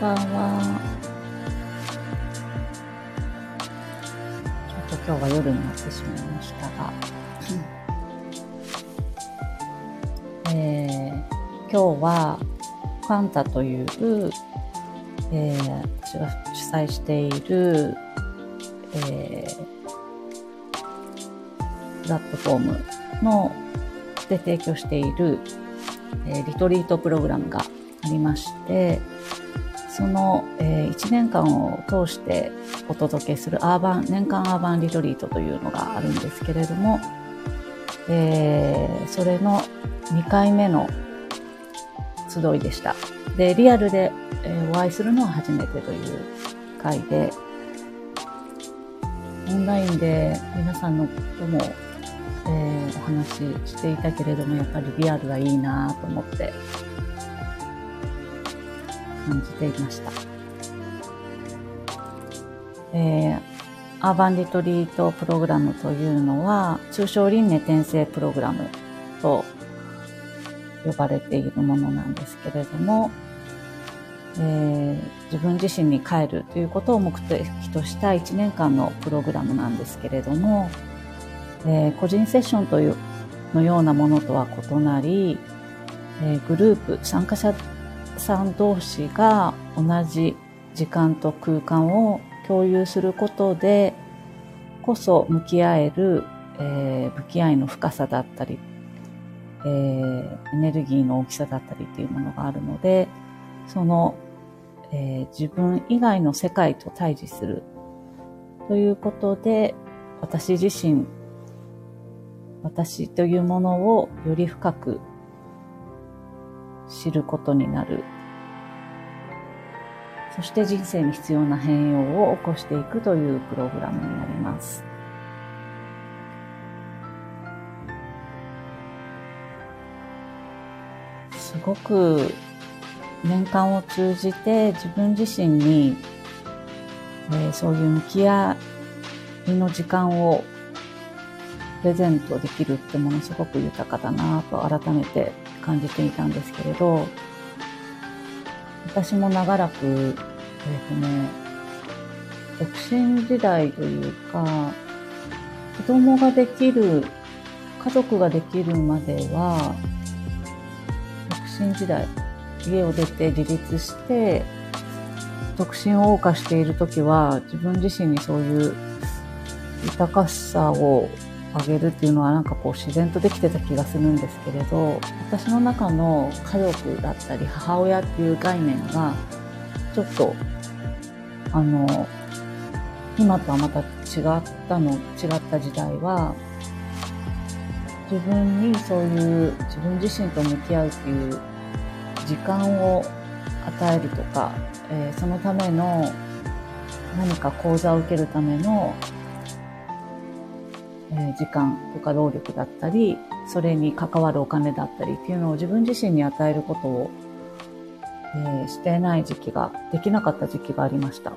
ばんは。ちょっと今日は夜になってしまいましたが、えー、今日はファンタという、えー、私が主催している、えー、プラットフォームので提供している、えー、リトリートプログラムがありまして、その、えー、1年間を通してお届けするアーバン、年間アーバンリトリートというのがあるんですけれども、えー、それの2回目の集いでした。で、リアルで、えー、お会いするのは初めてという回で、オンラインで皆さんのことも、えー、お話ししていたけれども、やっぱりリアルがいいなと思って感じていました。えー、アーバンリトリートプログラムというのは、通称輪廻転生プログラムと呼ばれているものなんですけれども、えー、自分自身に帰るということを目的とした1年間のプログラムなんですけれども、えー、個人セッションというのようなものとは異なり、えー、グループ、参加者さん同士が同じ時間と空間を共有することでこそ向き合える、えー、向き合いの深さだったり、えー、エネルギーの大きさだったりっていうものがあるので、その、えー、自分以外の世界と対峙するということで、私自身、私というものをより深く知ることになる。そして人生に必要な変容を起こしていくというプログラムになります。すごく年間を通じて自分自身に、えー、そういう向き合いの時間をプレゼントできるってものすごく豊かだなと改めて感じていたんですけれど、私も長らく、えっ、ー、とね、独身時代というか、子供ができる、家族ができるまでは、独身時代、家を出て自立して、独身を謳歌している時は、自分自身にそういう豊かさをあげるっていうのはなんかこう自然とできてた気がするんですけれど私の中の家族だったり母親っていう概念がちょっとあの今とはまた違ったの違った時代は自分にそういう自分自身と向き合うっていう時間を与えるとか、えー、そのための何か講座を受けるためのえ時間とか労力だったり、それに関わるお金だったりっていうのを自分自身に与えることを、えー、してない時期が、できなかった時期がありました。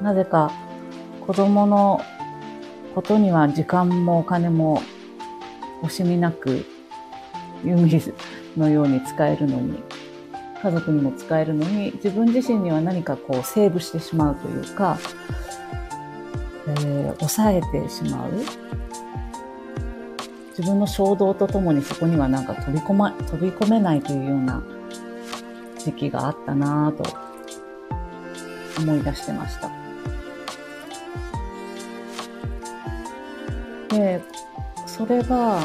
なぜか子供のことには時間もお金も惜しみなく湯水のように使えるのに、家族にも使えるのに、自分自身には何かこうセーブしてしまうというか、えー、抑えてしまう。自分の衝動とともにそこにはなんか飛び込ま、飛び込めないというような時期があったなぁと思い出してました。で、それが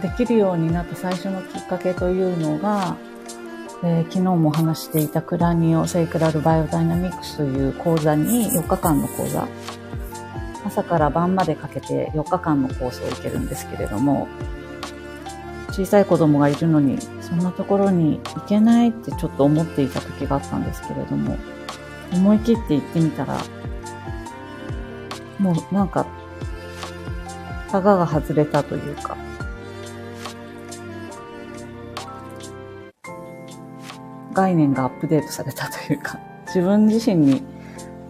できるようになった最初のきっかけというのが、えー、昨日も話していたクラニオセイクラルバイオダイナミクスという講座に4日間の講座朝から晩までかけて4日間のコースを受けるんですけれども、小さい子供がいるのに、そんなところに行けないってちょっと思っていた時があったんですけれども、思い切って行ってみたら、もうなんか、タガが外れたというか、概念がアップデートされたというか、自分自身に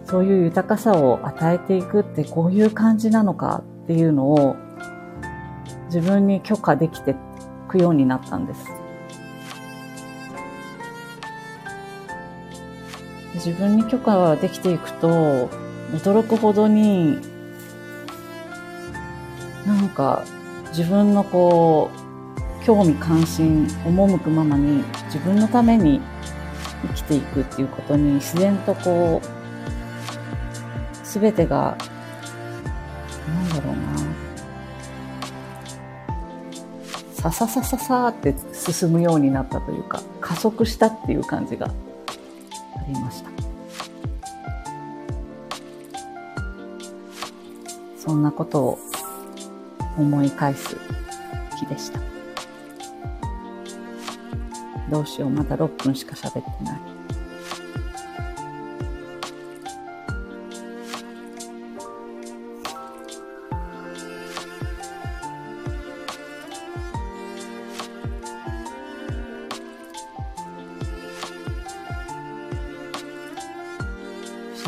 そういう豊かさを与えていくってこういう感じなのかっていうのを自分に許可できていくようになったんです。自分に許可ができていくと、驚くほどに、なんか自分のこう、興味関心、赴くままに自分のために生きていくっていうことに自然とこう、すべてが、なんだろうな、さささささって進むようになったというか、加速したっていう感じが。りました。そんなことを思い返す日でした。どうしよう、まだ6分しか喋ってない。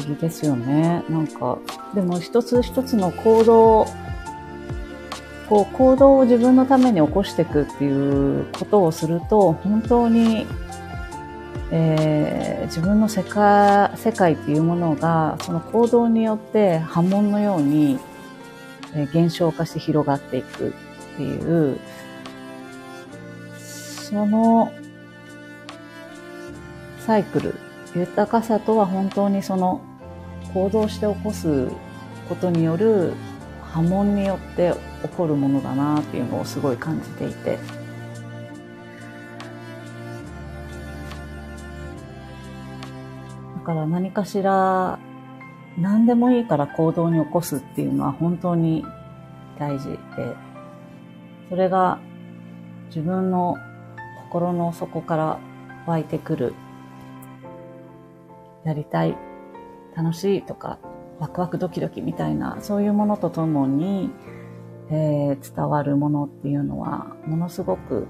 議ですよね。なんか、でも一つ一つの行動、こう行動を自分のために起こしていくっていうことをすると、本当に、えー、自分の世界、世界っていうものが、その行動によって波紋のように、えー、減少化して広がっていくっていう、そのサイクル、豊かさとは本当にその行動して起こすことによる波紋によって起こるものだなっていうのをすごい感じていて。だから何かしら何でもいいから行動に起こすっていうのは本当に大事で、それが自分の心の底から湧いてくる、やりたい楽しいとか、ワクワクドキドキみたいな、そういうものとともに、えー、伝わるものっていうのは、ものすごく、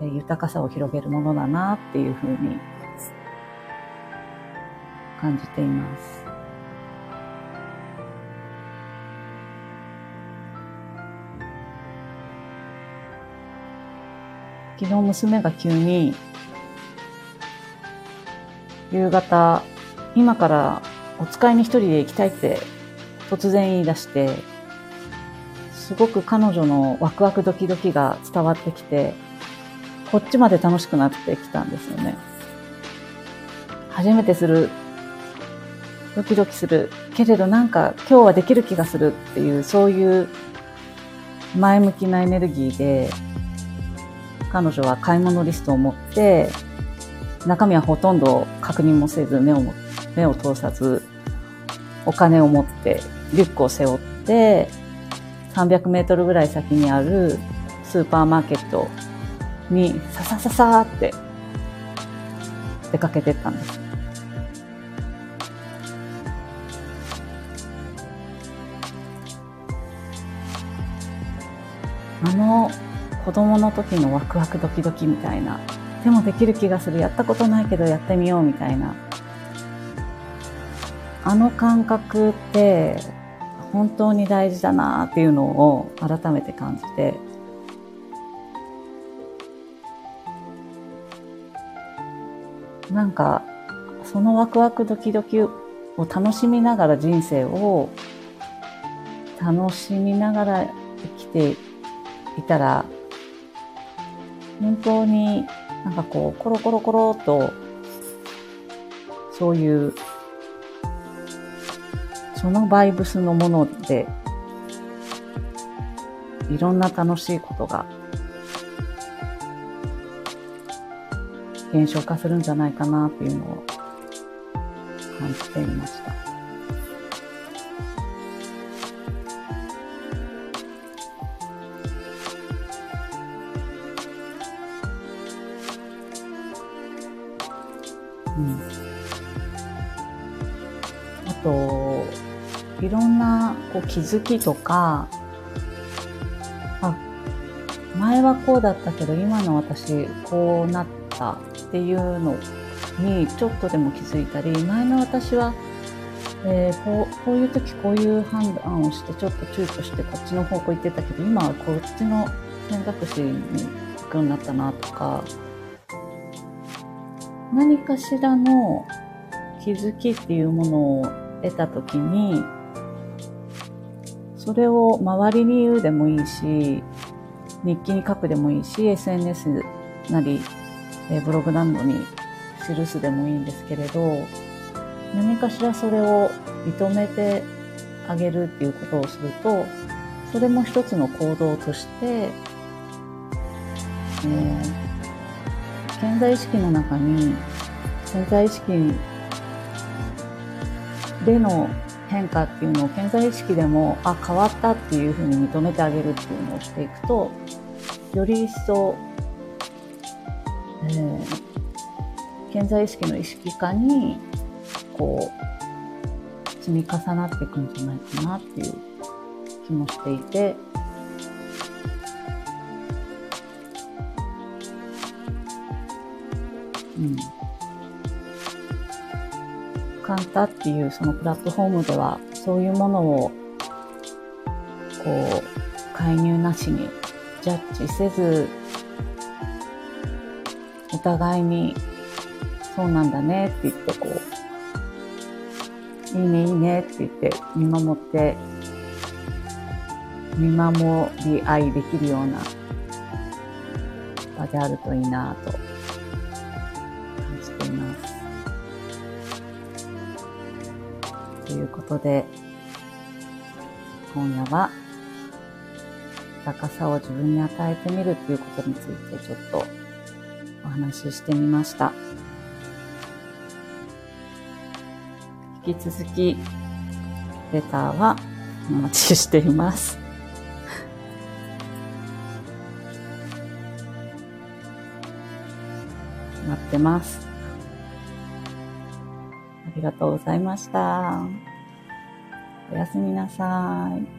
えー、豊かさを広げるものだなっていうふうに感じています。昨日娘が急に夕方今からお使いに一人で行きたいって突然言い出して、すごく彼女のワクワクドキドキが伝わってきて、こっちまで楽しくなってきたんですよね。初めてする、ドキドキする、けれどなんか今日はできる気がするっていう、そういう前向きなエネルギーで、彼女は買い物リストを持って、中身はほとんど確認もせず目を持って目を通さず、お金を持って、リュックを背負って、300メートルぐらい先にあるスーパーマーケットにささささって出かけてったんです。あの子供の時のワクワクドキドキみたいな、でもできる気がする、やったことないけどやってみようみたいな、あの感覚って本当に大事だなっていうのを改めて感じて、なんか、そのワクワクドキドキを楽しみながら人生を楽しみながら生きていたら、本当になんかこう、コロコロコロと、そういうそのバイブスのもので、いろんな楽しいことが減少化するんじゃないかなっていうのを感じていました。うん。あと、いろんなこう気づきとか、あ、前はこうだったけど今の私こうなったっていうのにちょっとでも気づいたり、前の私は、えー、こうこういう時こういう判断をしてちょっと躊躇してこっちの方向行ってたけど今はこっちの選択肢に行くようになったなとか、何かしらの気づきっていうものを得たときに、それを周りに言うでもいいし、日記に書くでもいいし、SNS なり、えブログなどに記すでもいいんですけれど、何かしらそれを認めてあげるっていうことをすると、それも一つの行動として、えー、潜在意識の中に、潜在意識での変化っていうのを健在意識でも、あ、変わったっていうふうに認めてあげるっていうのをしていくと、より一層、えー、健在意識の意識化に、こう、積み重なっていくんじゃないかなっていう気もしていて、カンタっていうそのプラットフォームでは、そういうものを、こう、介入なしにジャッジせず、お互いに、そうなんだねって言ってこう、いいねいいねって言って見守って見守り合いできるような場であるといいなと。ということで、今夜は高さを自分に与えてみるっていうことについてちょっとお話ししてみました。引き続き、レターはお待ちしています。待ってます。ありがとうございました。おやすみなさい。